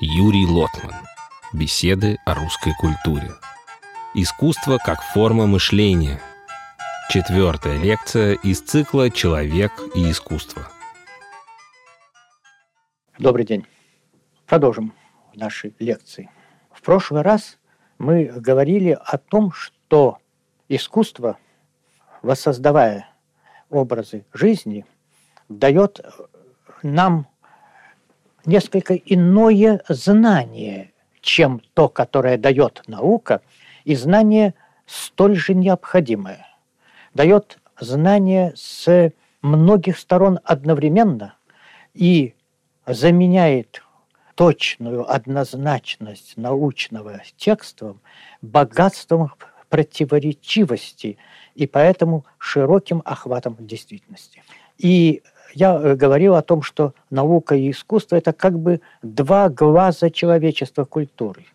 Юрий Лотман. Беседы о русской культуре. Искусство как форма мышления. Четвертая лекция из цикла «Человек и искусство». Добрый день. Продолжим наши лекции. В прошлый раз мы говорили о том, что искусство, воссоздавая образы жизни, дает нам несколько иное знание, чем то, которое дает наука, и знание столь же необходимое. Дает знание с многих сторон одновременно и заменяет точную однозначность научного текста богатством противоречивости и поэтому широким охватом действительности. И я э, говорил о том, что наука и искусство – это как бы два глаза человечества культуры.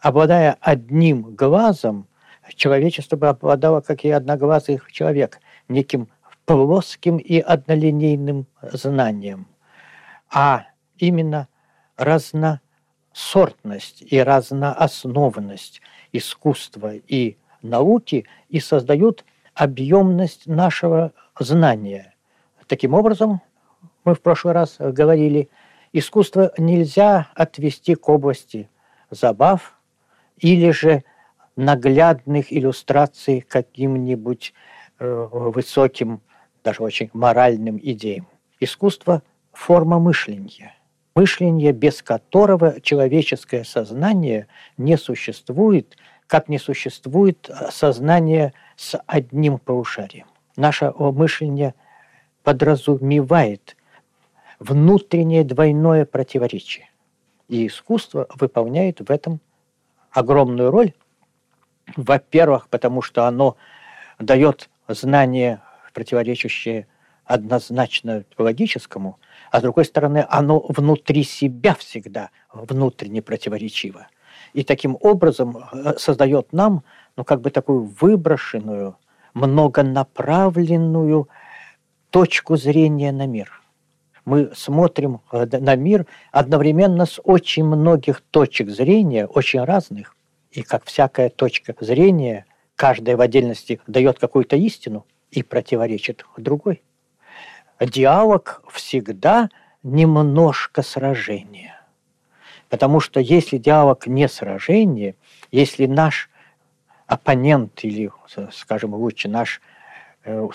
Обладая одним глазом, человечество бы обладало, как и одноглазый человек, неким плоским и однолинейным знанием. А именно разносортность и разнооснованность искусства и науки и создают объемность нашего знания – Таким образом, мы в прошлый раз говорили, искусство нельзя отвести к области забав или же наглядных иллюстраций каким-нибудь э, высоким, даже очень моральным идеям. Искусство – форма мышления. Мышление, без которого человеческое сознание не существует, как не существует сознание с одним полушарием. Наше мышление – подразумевает внутреннее двойное противоречие. И искусство выполняет в этом огромную роль. Во-первых, потому что оно дает знание, противоречащее однозначно логическому, а с другой стороны, оно внутри себя всегда внутренне противоречиво. И таким образом э, создает нам, ну, как бы такую выброшенную, многонаправленную точку зрения на мир. Мы смотрим э, на мир одновременно с очень многих точек зрения, очень разных. И как всякая точка зрения, каждая в отдельности дает какую-то истину и противоречит другой. Диалог всегда немножко сражение. Потому что если диалог не сражение, если наш оппонент или, скажем лучше, наш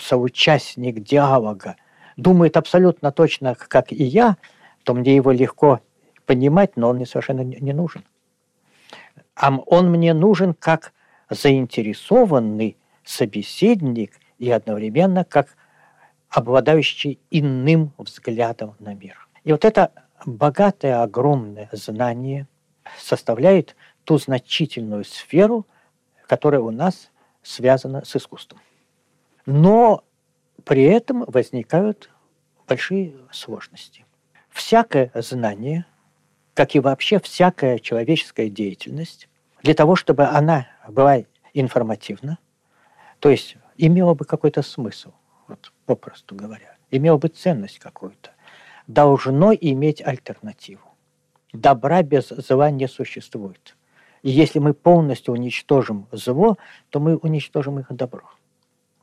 соучастник диалога думает абсолютно точно, как и я, то мне его легко понимать, но он мне совершенно не нужен. А он мне нужен как заинтересованный собеседник и одновременно как обладающий иным взглядом на мир. И вот это богатое, огромное знание составляет ту значительную сферу, которая у нас связана с искусством. Но при этом возникают большие сложности. Всякое знание, как и вообще всякая человеческая деятельность, для того, чтобы она была информативна, то есть имела бы какой-то смысл, вот попросту говоря, имела бы ценность какую-то, должно иметь альтернативу. Добра без зла не существует. И если мы полностью уничтожим зло, то мы уничтожим их добро.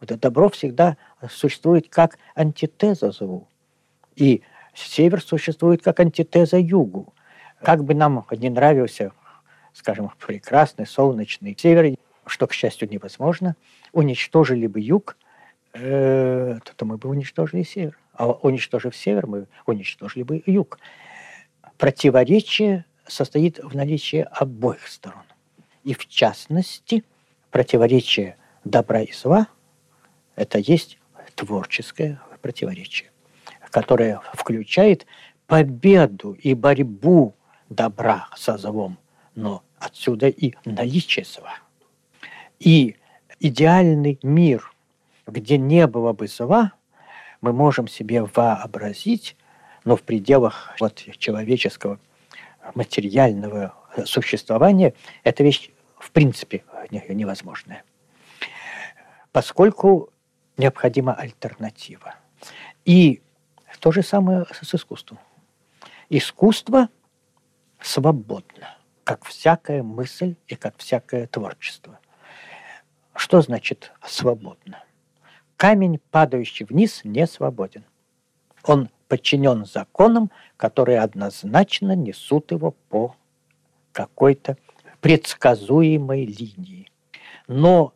Вот это добро всегда существует как антитеза злу. И север существует как антитеза югу. Как бы нам не нравился, скажем, прекрасный солнечный север, что, к счастью, невозможно, уничтожили бы юг, э, то мы бы уничтожили север. А уничтожив север, мы уничтожили бы юг. Противоречие состоит в наличии обоих сторон. И в частности, противоречие добра и зла – это есть творческое противоречие, которое включает победу и борьбу добра со злом, но отсюда и наличие зла. И идеальный мир, где не было бы зла, мы можем себе вообразить, но в пределах вот человеческого материального существования, эта вещь в принципе невозможная. Поскольку необходима альтернатива. И то же самое с искусством. Искусство свободно, как всякая мысль и как всякое творчество. Что значит свободно? Камень, падающий вниз, не свободен. Он подчинен законам, которые однозначно несут его по какой-то предсказуемой линии. Но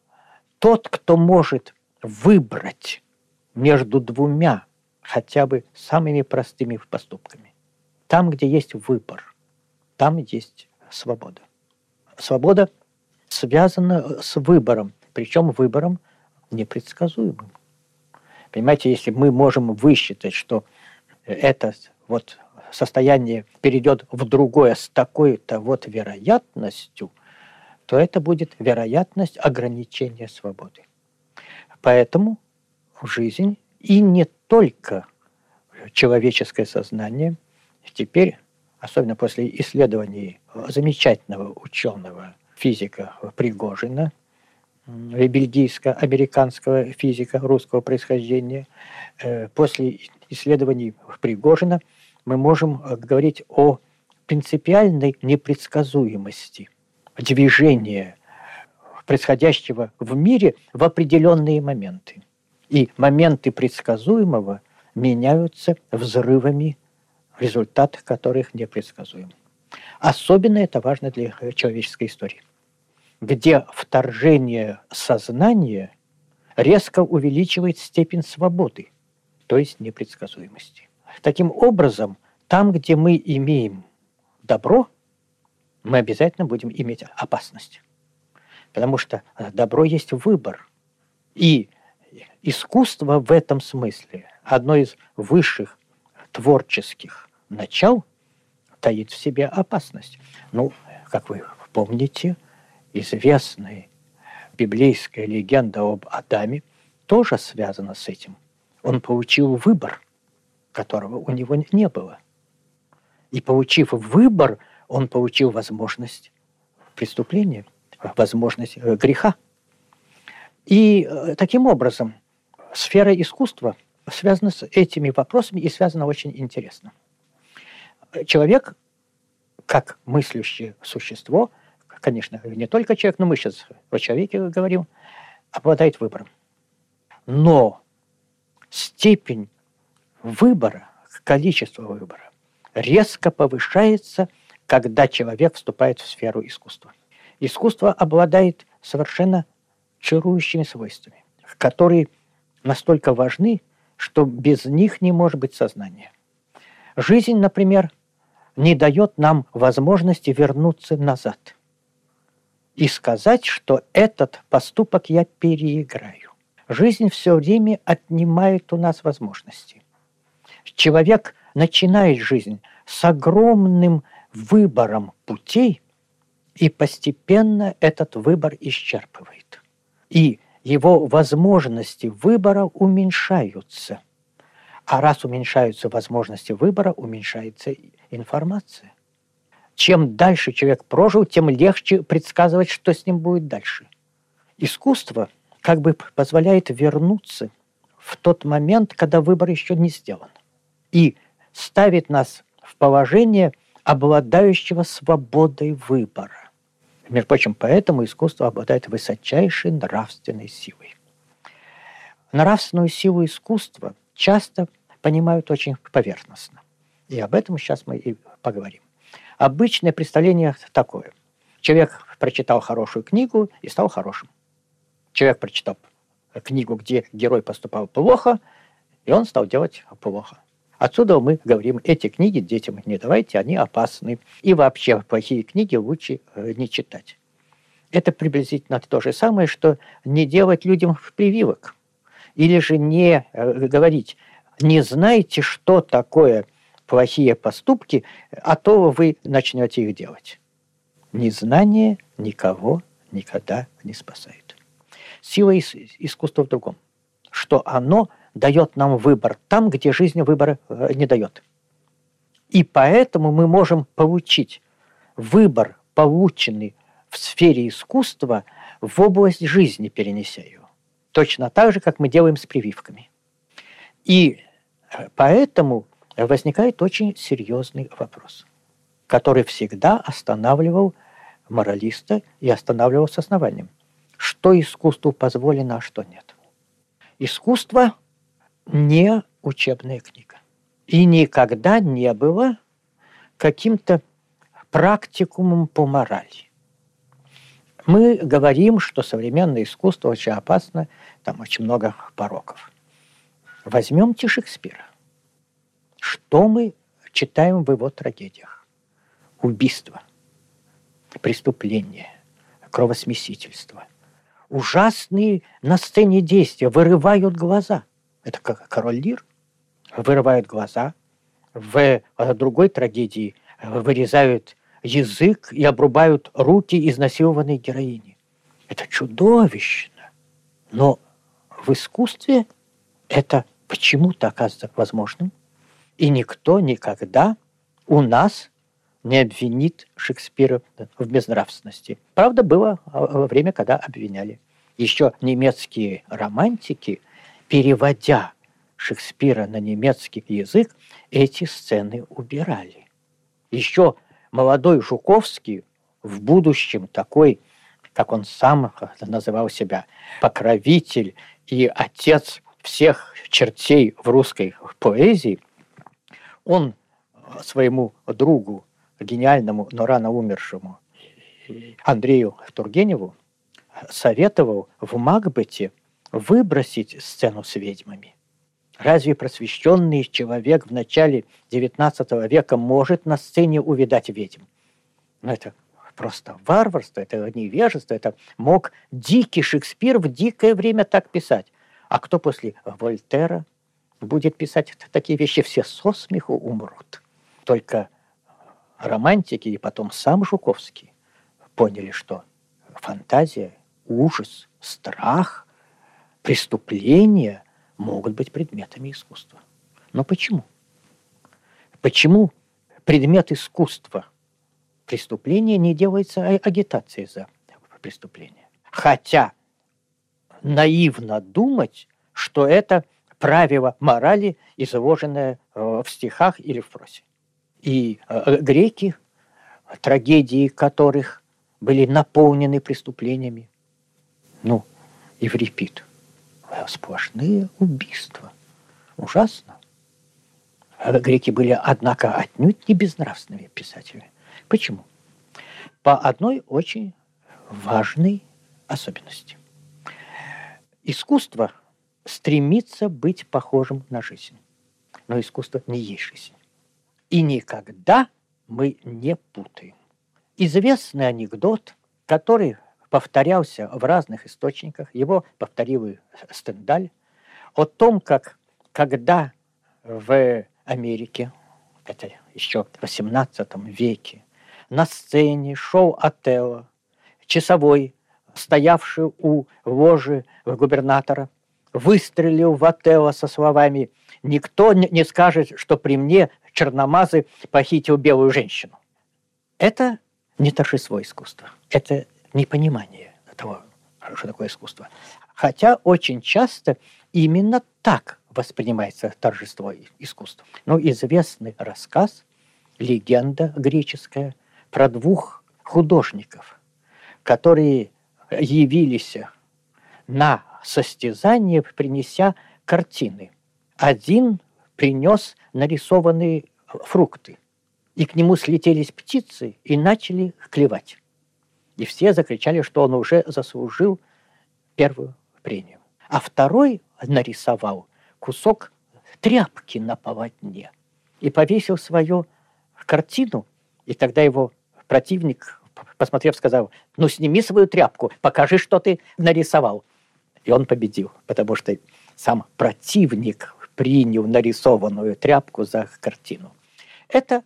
тот, кто может выбрать между двумя хотя бы самыми простыми поступками, там, где есть выбор, там есть свобода. Свобода связана с выбором, причем выбором непредсказуемым. Понимаете, если мы можем высчитать, что это вот состояние перейдет в другое с такой-то вот вероятностью, то это будет вероятность ограничения свободы. Поэтому жизнь и не только человеческое сознание теперь, особенно после исследований замечательного ученого физика Пригожина, бельгийско-американского физика русского происхождения, э, после исследований Пригожина мы можем э, говорить о принципиальной непредсказуемости движения происходящего в мире в определенные моменты. И моменты предсказуемого меняются взрывами, результат которых непредсказуем. Особенно это важно для человеческой истории, где вторжение сознания резко увеличивает степень свободы, то есть непредсказуемости. Таким образом, там, где мы имеем добро, мы обязательно будем иметь опасность. Потому что добро есть выбор. И искусство в этом смысле, одно из высших творческих начал, таит в себе опасность. Ну, как вы помните, известная библейская легенда об Адаме тоже связана с этим. Он получил выбор, которого у него не было. И получив выбор, он получил возможность преступления, возможность э, греха. И э, таким образом сфера искусства связана с этими вопросами и связана очень интересно. Человек, как мыслящее существо, конечно, не только человек, но мы сейчас о человеке говорим, обладает выбором. Но степень выбора, количество выбора резко повышается, когда человек вступает в сферу искусства. Искусство обладает совершенно чарующими свойствами, которые настолько важны, что без них не может быть сознания. Жизнь, например, не дает нам возможности вернуться назад и сказать, что этот поступок я переиграю. Жизнь все время отнимает у нас возможности. Человек начинает жизнь с огромным выбором путей, и постепенно этот выбор исчерпывает. И его возможности выбора уменьшаются. А раз уменьшаются возможности выбора, уменьшается информация. Чем дальше человек прожил, тем легче предсказывать, что с ним будет дальше. Искусство как бы позволяет вернуться в тот момент, когда выбор еще не сделан. И ставит нас в положение обладающего свободой выбора. Между прочим, поэтому искусство обладает высочайшей нравственной силой. Нравственную силу искусства часто понимают очень поверхностно. И об этом сейчас мы и поговорим. Обычное представление такое. Человек прочитал хорошую книгу и стал хорошим. Человек прочитал книгу, где герой поступал плохо, и он стал делать плохо. Отсюда мы говорим, эти книги детям не давайте, они опасны. И вообще плохие книги лучше э, не читать. Это приблизительно то же самое, что не делать людям прививок. Или же не э, говорить, не знаете, что такое плохие поступки, а то вы начнете их делать. Незнание никого никогда не спасает. Сила искусства в другом, что оно – дает нам выбор там, где жизнь выбора э, не дает. И поэтому мы можем получить выбор, полученный в сфере искусства, в область жизни, перенеся ее. Точно так же, как мы делаем с прививками. И э, поэтому возникает очень серьезный вопрос. который всегда останавливал моралиста и останавливал с основанием. Что искусству позволено, а что нет. Искусство не учебная книга. И никогда не было каким-то практикумом по морали. Мы говорим, что современное искусство очень опасно, там очень много пороков. Возьмемте Шекспира. Что мы читаем в его трагедиях? Убийство, преступление, кровосмесительство. Ужасные на сцене действия вырывают глаза. Это как король Лир. Вырывают глаза. В другой трагедии вырезают язык и обрубают руки изнасилованной героини. Это чудовищно. Но в искусстве это почему-то оказывается возможным. И никто никогда у нас не обвинит Шекспира в безнравственности. Правда, было во время, когда обвиняли. Еще немецкие романтики, переводя Шекспира на немецкий язык, эти сцены убирали. Еще молодой Жуковский, в будущем такой, как он сам называл себя, покровитель и отец всех чертей в русской поэзии, он своему другу, гениальному, но рано умершему Андрею Тургеневу советовал в Макбете выбросить сцену с ведьмами. Разве просвещенный человек в начале XIX века может на сцене увидать ведьм? Ну, это просто варварство, это невежество, это мог дикий Шекспир в дикое время так писать. А кто после Вольтера будет писать такие вещи, все со смеху умрут. Только романтики и потом сам Жуковский поняли, что фантазия, ужас, страх, преступление могут быть предметами искусства. Но почему? Почему предмет искусства преступления не делается агитацией за преступление? Хотя наивно думать, что это правило морали, изложенное э, в стихах или в просе. И э, греки, трагедии которых были наполнены преступлениями, ну, Еврипид – сплошные убийства. Ужасно. А греки были, однако, отнюдь не безнравственными писателями. Почему? По одной очень важной особенности. Искусство стремится быть похожим на жизнь. Но искусство не есть жизнь. И никогда мы не путаем. Известный анекдот, который повторялся в разных источниках, его повторил и Стендаль, о том, как когда в Америке, это еще в XVIII веке, на сцене шоу Отелло, часовой, стоявший у ложи губернатора, выстрелил в Отелло со словами «Никто не скажет, что при мне черномазы похитил белую женщину». Это не торжество искусства, это непонимание того, что такое искусство. Хотя очень часто именно так воспринимается торжество искусства. Ну, известный рассказ, легенда греческая про двух художников, которые явились на состязание, принеся картины. Один принес нарисованные фрукты, и к нему слетелись птицы и начали клевать. И все закричали, что он уже заслужил первую премию. А второй нарисовал кусок тряпки на полотне и повесил свою картину. И тогда его противник, посмотрев, сказал, ну сними свою тряпку, покажи, что ты нарисовал. И он победил, потому что сам противник принял нарисованную тряпку за картину. Это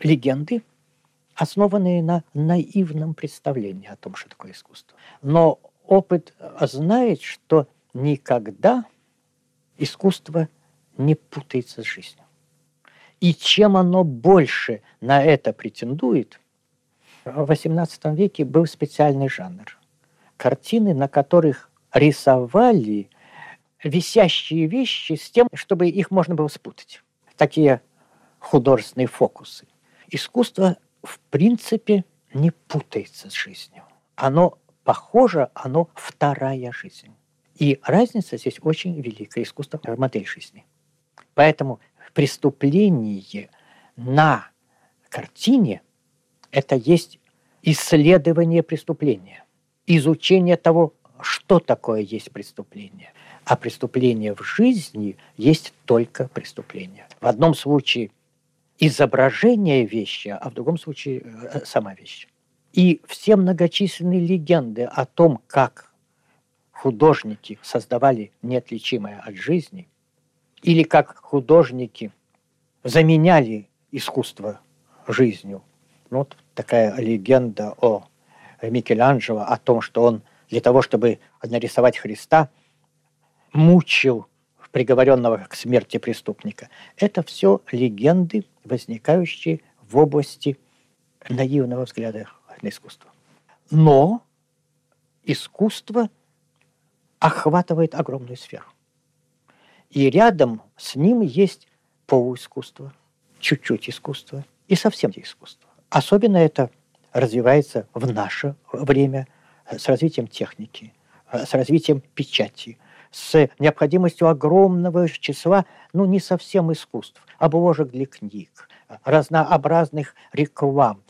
легенды, основанные на наивном представлении о том, что такое искусство. Но опыт знает, что никогда искусство не путается с жизнью. И чем оно больше на это претендует, в XVIII веке был специальный жанр. Картины, на которых рисовали висящие вещи с тем, чтобы их можно было спутать. Такие художественные фокусы – Искусство, в принципе, не путается с жизнью. Оно похоже, оно вторая жизнь. И разница здесь очень великая. Искусство – модель жизни. Поэтому преступление на картине – это есть исследование преступления, изучение того, что такое есть преступление. А преступление в жизни есть только преступление. В одном случае изображение вещи, а в другом случае э, сама вещь. И все многочисленные легенды о том, как художники создавали неотличимое от жизни, или как художники заменяли искусство жизнью. Ну, вот такая легенда о Микеланджело, о том, что он для того, чтобы нарисовать Христа, мучил приговоренного к смерти преступника. Это все легенды, возникающие в области наивного взгляда на искусство. Но искусство охватывает огромную сферу. И рядом с ним есть полуискусство, чуть-чуть искусство и совсем искусство. Особенно это развивается в наше время с развитием техники, с развитием печати, с необходимостью огромного числа, ну, не совсем искусств, обложек для книг, разнообразных реклам,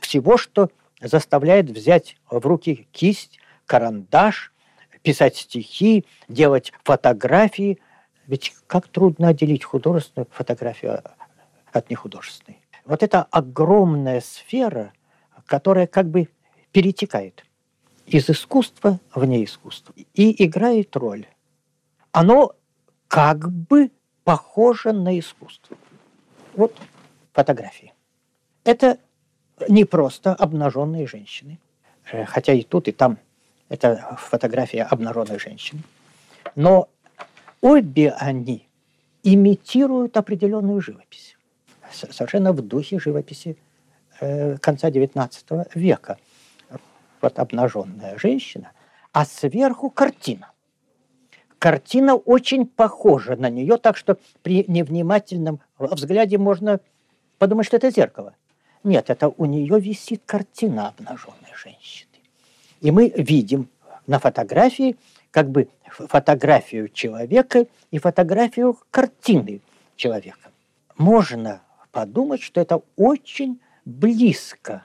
всего, что заставляет взять в руки кисть, карандаш, писать стихи, делать фотографии. Ведь как трудно отделить художественную фотографию от нехудожественной. Вот это огромная сфера, которая как бы перетекает из искусства в неискусство и играет роль. Оно как бы похоже на искусство. Вот фотографии. Это не просто обнаженные женщины, э, хотя и тут, и там это фотография обнаженной женщины, но обе они имитируют определенную живопись, совершенно в духе живописи э, конца XIX века. Вот обнаженная женщина, а сверху картина. Картина очень похожа на нее, так что при невнимательном взгляде можно подумать, что это зеркало. Нет, это у нее висит картина обнаженной женщины. И мы видим на фотографии как бы фотографию человека и фотографию картины человека. Можно подумать, что это очень близко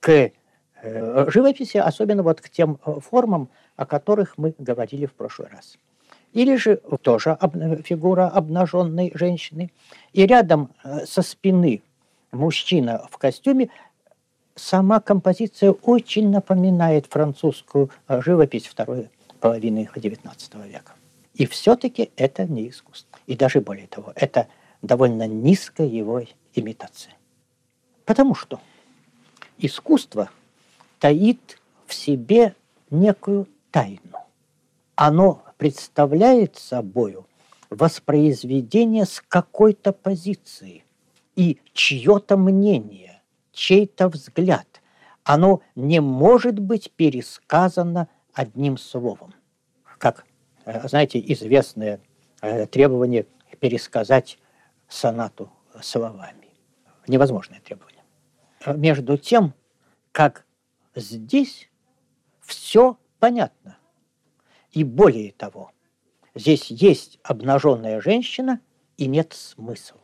к живописи, особенно вот к тем э, формам, о которых мы говорили в прошлый раз. Или же тоже фигура обнаженной женщины, и рядом э, со спины мужчина в костюме, сама композиция очень напоминает французскую э, живопись второй половины XIX века. И все-таки это не искусство. И даже более того, это довольно низкая его имитация. Потому что искусство таит в себе некую тайну. Оно представляет собою воспроизведение с какой-то позиции и чье-то мнение, чей-то взгляд. Оно не может быть пересказано одним словом. Как, э, знаете, известное э, требование пересказать сонату словами. Невозможное требование. Между тем, как здесь все понятно. И более того, здесь есть обнаженная женщина и нет смысла.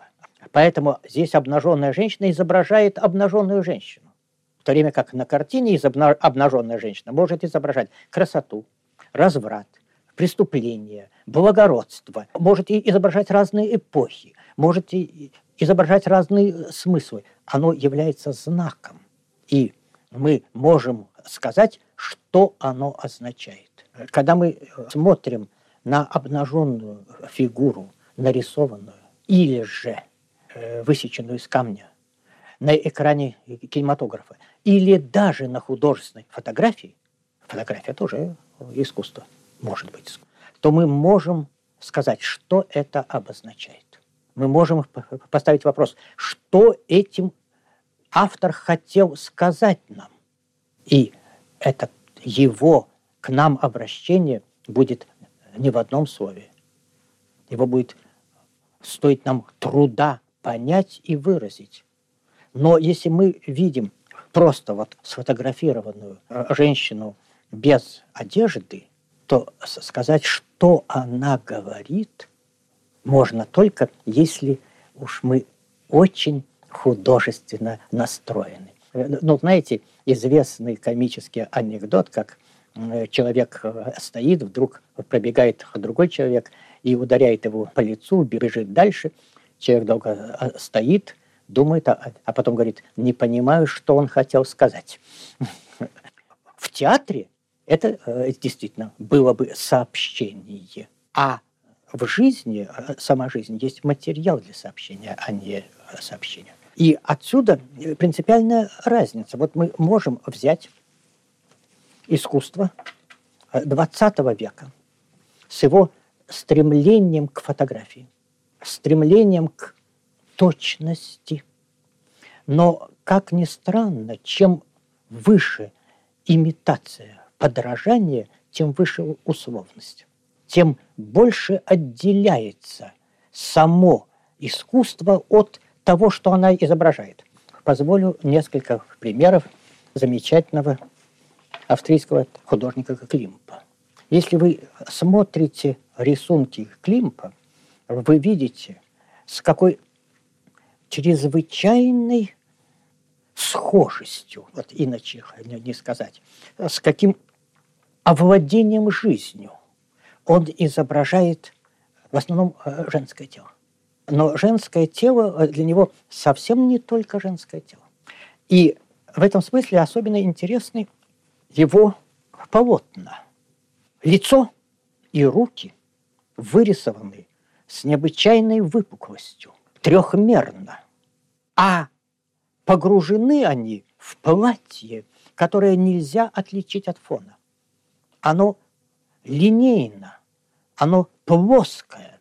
Поэтому здесь обнаженная женщина изображает обнаженную женщину. В то время как на картине обнаженная женщина может изображать красоту, разврат, преступление, благородство, может и изображать разные эпохи, может и изображать разные смыслы. Оно является знаком. И мы можем сказать, что оно означает. Когда мы смотрим на обнаженную фигуру, нарисованную, или же Э, высеченную из камня на экране кинематографа или даже на художественной фотографии, фотография тоже искусство, может быть, то мы можем сказать, что это обозначает. Мы можем поставить вопрос, что этим автор хотел сказать нам. И это его к нам обращение будет не в одном слове. Его будет стоить нам труда понять и выразить. Но если мы видим просто вот сфотографированную женщину без одежды, то сказать, что она говорит, можно только, если уж мы очень художественно настроены. Э, ну, знаете, известный комический анекдот, как э, человек стоит, вдруг пробегает другой человек и ударяет его по лицу, бежит дальше. Человек долго стоит, думает, а, а потом говорит, не понимаю, что он хотел сказать. В театре это э, действительно было бы сообщение. А в жизни, э, сама жизнь, есть материал для сообщения, а не э, сообщение. И отсюда принципиальная разница. Вот мы можем взять искусство XX века с его стремлением к фотографии, стремлением к точности. Но, как ни странно, чем выше имитация, подражание, тем выше условность, тем больше отделяется само искусство от того, что она изображает. Позволю несколько примеров замечательного австрийского художника Климпа. Если вы смотрите рисунки Климпа, вы видите, с какой чрезвычайной схожестью, вот иначе не сказать, с каким овладением жизнью он изображает в основном э, женское тело. Но женское тело э, для него совсем не только женское тело. И в этом смысле особенно интересны его полотна. Лицо и руки вырисованы с необычайной выпуклостью, трехмерно. А погружены они в платье, которое нельзя отличить от фона. Оно линейно, оно плоское.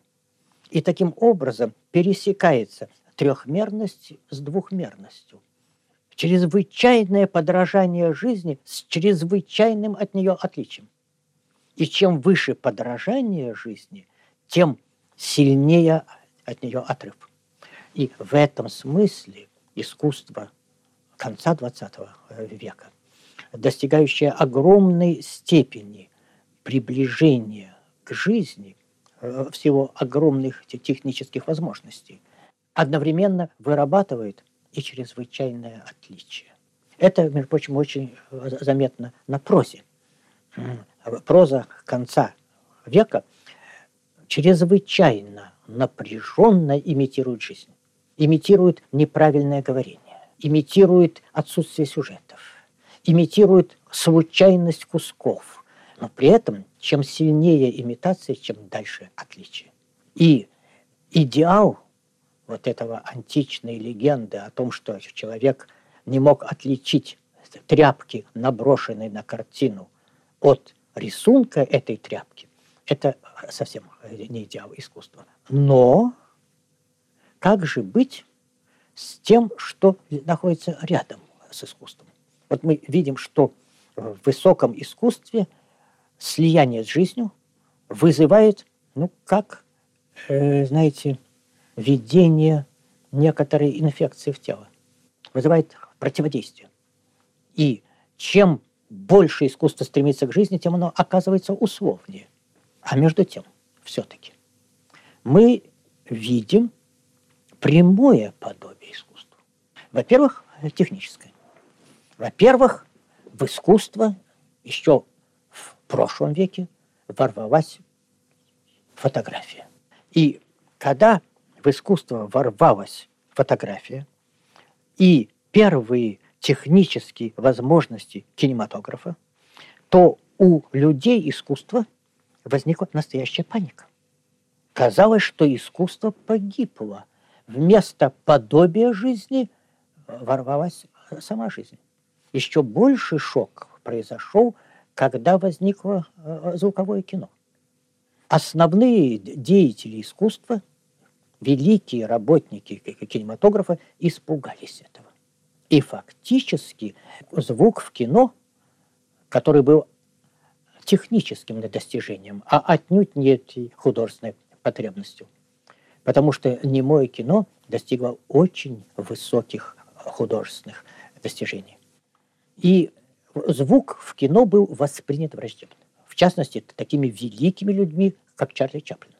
И таким образом пересекается трехмерность с двухмерностью. Чрезвычайное подражание жизни с чрезвычайным от нее отличием. И чем выше подражание жизни, тем сильнее от нее отрыв. И в этом смысле искусство конца XX века, достигающее огромной степени приближения к жизни э, всего огромных технических возможностей, одновременно вырабатывает и чрезвычайное отличие. Это, между прочим, очень э, заметно на прозе. Проза конца века чрезвычайно напряженно имитирует жизнь имитирует неправильное говорение, имитирует отсутствие сюжетов, имитирует случайность кусков. Но при этом, чем сильнее имитация, чем дальше отличие. И идеал вот этого античной легенды о том, что человек не мог отличить тряпки, наброшенной на картину, от рисунка этой тряпки, это совсем не идеал искусства. Но как же быть с тем, что находится рядом с искусством? Вот мы видим, что в высоком искусстве слияние с жизнью вызывает, ну, как, э, знаете, введение некоторой инфекции в тело, вызывает противодействие. И чем больше искусство стремится к жизни, тем оно оказывается условнее. А между тем, все-таки, мы видим прямое подобие искусства. Во-первых, техническое. Во-первых, в искусство еще прошлом веке ворвалась фотография. И когда в искусство ворвалась фотография, и первые технические возможности кинематографа, то у людей искусства возникла настоящая паника. Казалось, что искусство погибло вместо подобия жизни ворвалась сама жизнь. Еще больший шок произошел, когда возникло э, звуковое кино. Основные деятели искусства, великие работники кинематографа испугались этого. И фактически звук в кино, который был техническим достижением, а отнюдь не художественной потребностью – Потому что немое кино достигло очень высоких художественных достижений. И звук в кино был воспринят враждебно. В частности, такими великими людьми, как Чарли Чаплин,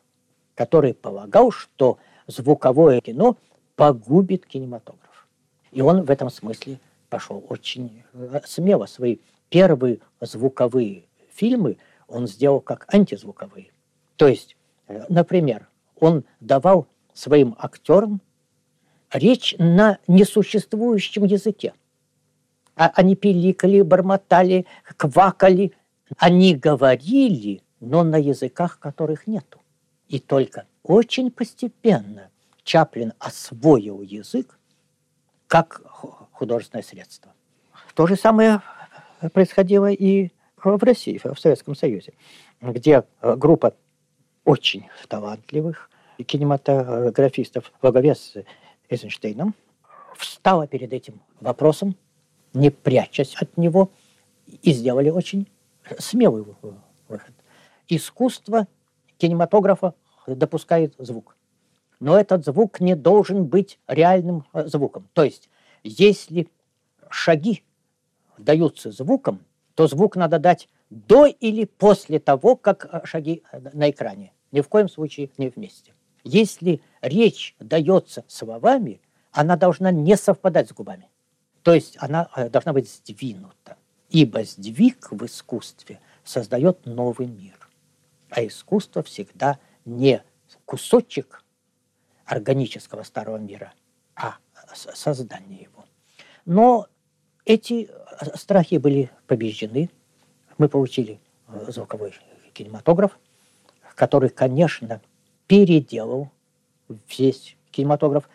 который полагал, что звуковое кино погубит кинематограф. И он в этом смысле пошел очень э, смело. Свои первые звуковые фильмы он сделал как антизвуковые. То есть, э, например, он давал своим актерам речь на несуществующем языке. А они пиликали, бормотали, квакали. Они говорили, но на языках, которых нету. И только очень постепенно Чаплин освоил язык как художественное средство. То же самое происходило и в России, в Советском Союзе, где группа очень талантливых кинематографистов во главе с Эйзенштейном встала перед этим вопросом, не прячась от него, и сделали очень смелый выход. Искусство кинематографа допускает звук. Но этот звук не должен быть реальным э, звуком. То есть, если шаги даются звуком, то звук надо дать до или после того, как э, шаги э, на экране. Ни в коем случае не вместе. Если речь дается словами, она должна не совпадать с губами. То есть она должна быть сдвинута. Ибо сдвиг в искусстве создает новый мир. А искусство всегда не кусочек органического старого мира, а создание его. Но эти страхи были побеждены. Мы получили э, звуковой кинематограф, который, конечно, переделал весь кинематограф.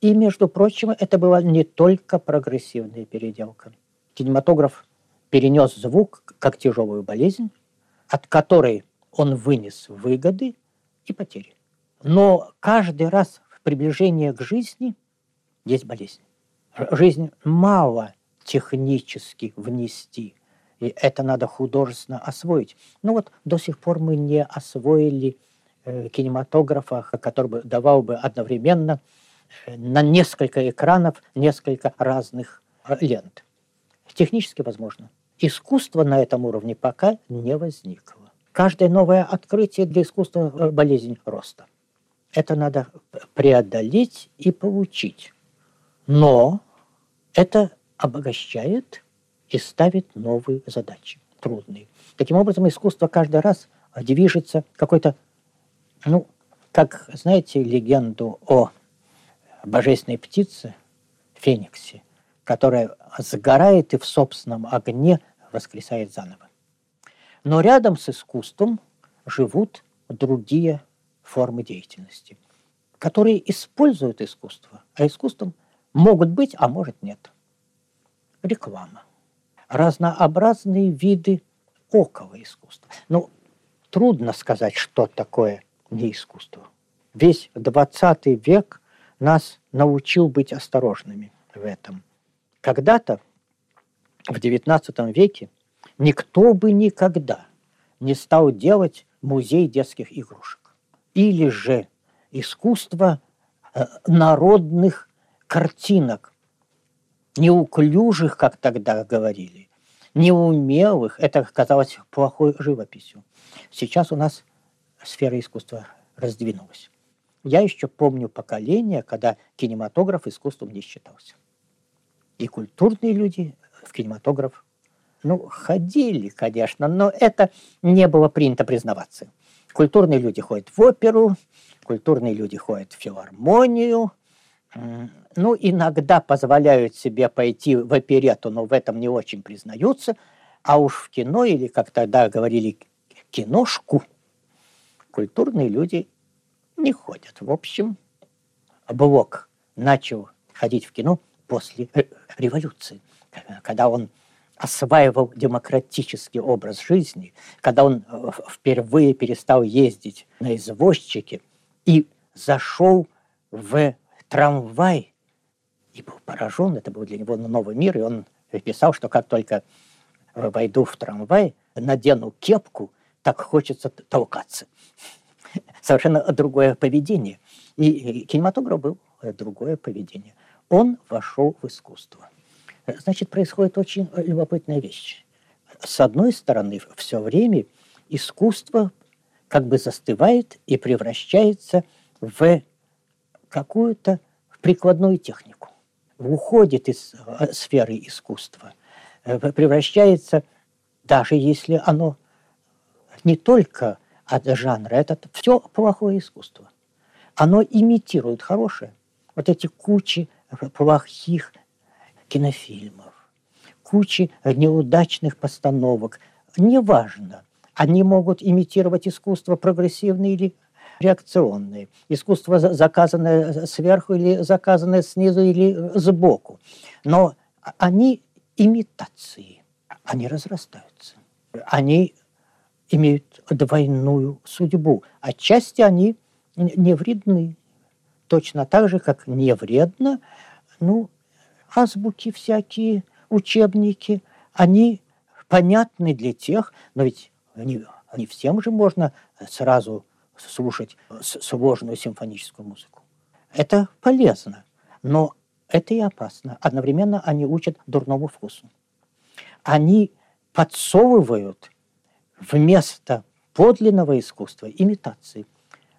И, между прочим, это была не только прогрессивная переделка. Кинематограф перенес звук как тяжелую болезнь, от которой он вынес выгоды и потери. Но каждый раз в приближении к жизни есть болезнь. Жизнь мало технически внести, и это надо художественно освоить. Ну вот до сих пор мы не освоили э, кинематографа, который бы давал бы одновременно на несколько экранов несколько разных э, лент. Технически возможно. Искусство на этом уровне пока не возникло. Каждое новое открытие для искусства – болезнь роста. Это надо преодолеть и получить. Но это обогащает и ставит новые задачи, трудные. Таким образом, искусство каждый раз движется какой-то, ну, как, знаете, легенду о божественной птице, фениксе, которая сгорает и в собственном огне воскресает заново. Но рядом с искусством живут другие формы деятельности, которые используют искусство, а искусством могут быть, а может нет. Реклама. Разнообразные виды около искусства. Ну, трудно сказать, что такое не искусство. Весь 20 век нас научил быть осторожными в этом. Когда-то в XIX веке никто бы никогда не стал делать музей детских игрушек. Или же искусство э, народных картинок, неуклюжих, как тогда говорили, неумелых. Это казалось плохой живописью. Сейчас у нас сфера искусства раздвинулась. Я еще помню поколение, когда кинематограф искусством не считался. И культурные люди в кинематограф ну, ходили, конечно, но это не было принято признаваться. Культурные люди ходят в оперу, культурные люди ходят в филармонию, ну, иногда позволяют себе пойти в оперету, но в этом не очень признаются, а уж в кино, или как тогда говорили, киношку, культурные люди не ходят. В общем, Блок начал ходить в кино после революции, когда он осваивал демократический образ жизни, когда он э, впервые перестал ездить на извозчике и зашел в трамвай и был поражен, это был для него новый мир, и он писал, что как только войду в трамвай, надену кепку, так хочется толкаться. Совершенно другое поведение. И кинематограф был другое поведение. он вошел в искусство. Значит, происходит очень любопытная вещь. С одной стороны, все время искусство как бы застывает и превращается в какую-то прикладную технику. Уходит из э, сферы искусства, э, превращается, даже если оно не только от жанра, это все плохое искусство. Оно имитирует хорошее. Вот эти кучи плохих кинофильмов, кучи неудачных постановок. Неважно, они могут имитировать искусство прогрессивное или реакционные. Искусство, заказанное сверху или заказанное снизу или сбоку. Но они имитации, они разрастаются. Они имеют двойную судьбу. Отчасти они не вредны. Точно так же, как не вредно, ну, азбуки всякие, учебники, они понятны для тех, но ведь не, не всем же можно сразу слушать сложную симфоническую музыку. Это полезно, но это и опасно. Одновременно они учат дурному вкусу. Они подсовывают вместо подлинного искусства имитации.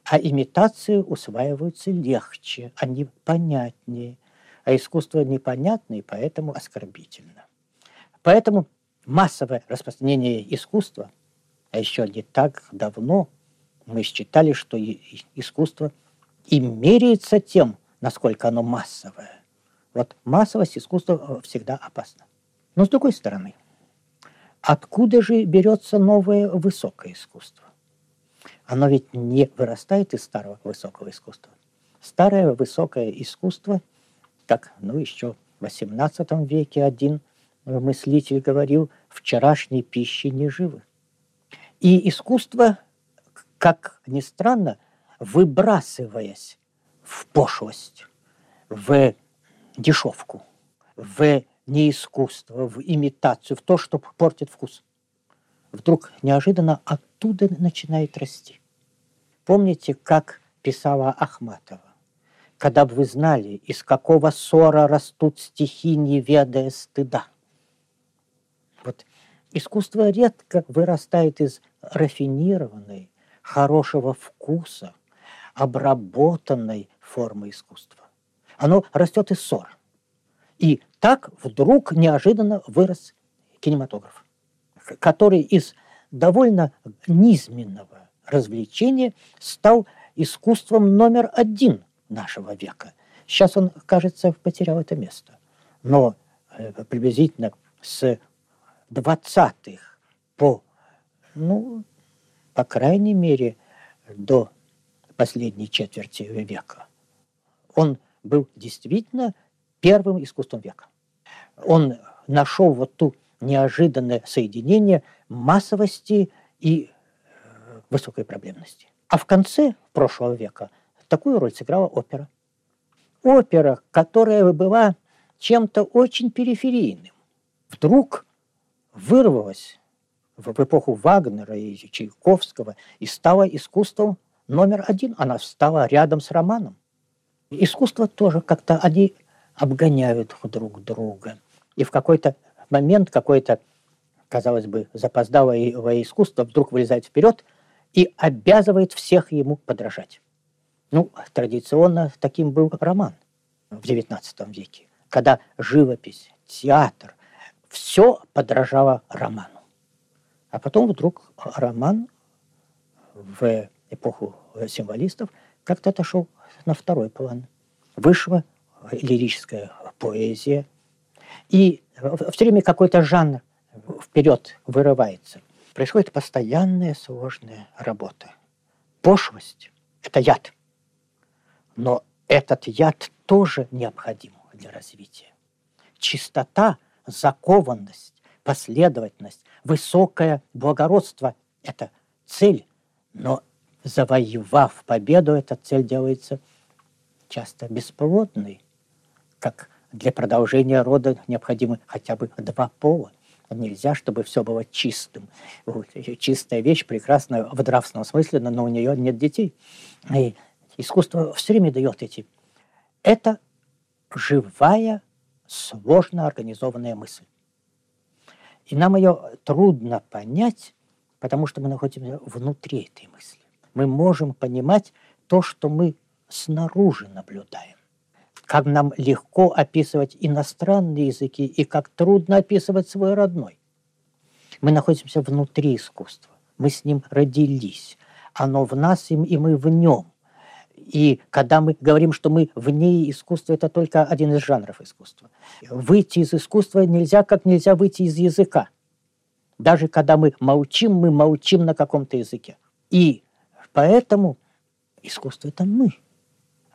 А имитации усваиваются легче, они понятнее. А искусство непонятно и поэтому оскорбительно. Поэтому массовое распространение искусства, а еще не так давно мы считали, что искусство и меряется тем, насколько оно массовое. Вот массовость искусства э, всегда опасна. Но с другой стороны, откуда же берется новое высокое искусство? Оно ведь не вырастает из старого высокого искусства. Старое высокое искусство, как ну, еще в XVIII веке один мыслитель говорил, вчерашней пищи не живы. И искусство как ни странно, выбрасываясь в пошлость, в дешевку, в неискусство, в имитацию, в то, что портит вкус. Вдруг неожиданно оттуда начинает расти. Помните, как писала Ахматова? Когда бы вы знали, из какого ссора растут стихи, не ведая стыда. Вот искусство редко вырастает из рафинированной, хорошего вкуса, обработанной формы искусства. Оно растет из ссор. И так вдруг неожиданно вырос кинематограф, который из довольно низменного развлечения стал искусством номер один нашего века. Сейчас он, кажется, потерял это место. Но э, приблизительно с 20-х по ну, по крайней мере, до последней четверти века. Он был действительно первым искусством века. Он нашел вот ту неожиданное соединение массовости и э, высокой проблемности. А в конце прошлого века такую роль сыграла опера. Опера, которая была чем-то очень периферийным, вдруг вырвалась в эпоху Вагнера и Чайковского и стала искусством номер один. Она стала рядом с романом. Искусство тоже как-то они обгоняют друг друга. И в какой-то момент какое-то, казалось бы, запоздалое искусство вдруг вылезает вперед и обязывает всех ему подражать. Ну, традиционно таким был роман в XIX веке, когда живопись, театр, все подражало роману. А потом вдруг роман в эпоху символистов как-то отошел на второй план. Вышла лирическая поэзия, и все время какой-то жанр вперед вырывается. Происходит постоянная сложная работа. Пошлость – это яд. Но этот яд тоже необходим для развития. Чистота, закованность, последовательность, высокое благородство – это цель, но завоевав победу, эта цель делается часто бесплодной, как для продолжения рода необходимы хотя бы два пола. Нельзя, чтобы все было чистым. Чистая вещь прекрасна в нравственном смысле, но у нее нет детей. И искусство все время дает эти. Это живая, сложно организованная мысль. И нам ее трудно понять, потому что мы находимся внутри этой мысли. Мы можем понимать то, что мы снаружи наблюдаем. Как нам легко описывать иностранные языки и как трудно описывать свой родной. Мы находимся внутри искусства. Мы с ним родились. Оно в нас, и мы в нем. И когда мы говорим, что мы вне искусства, это только один из жанров искусства. Выйти из искусства нельзя, как нельзя выйти из языка. Даже когда мы молчим, мы молчим на каком-то языке. И поэтому искусство – это мы.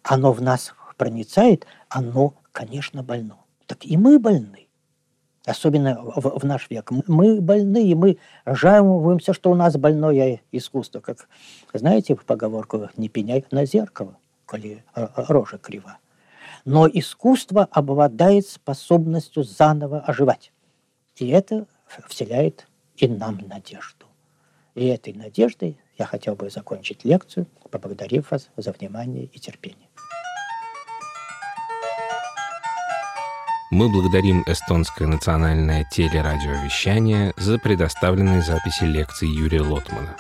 Оно в нас проницает, оно, конечно, больно. Так и мы больны. Особенно в, в наш век. Мы больны, и мы жалуемся, что у нас больное искусство. Как, знаете, в поговорку «не пеняй на зеркало, коли рожа крива». Но искусство обладает способностью заново оживать. И это вселяет и нам надежду. И этой надеждой я хотел бы закончить лекцию, поблагодарив вас за внимание и терпение. Мы благодарим эстонское национальное телерадиовещание за предоставленные записи лекций Юрия Лотмана.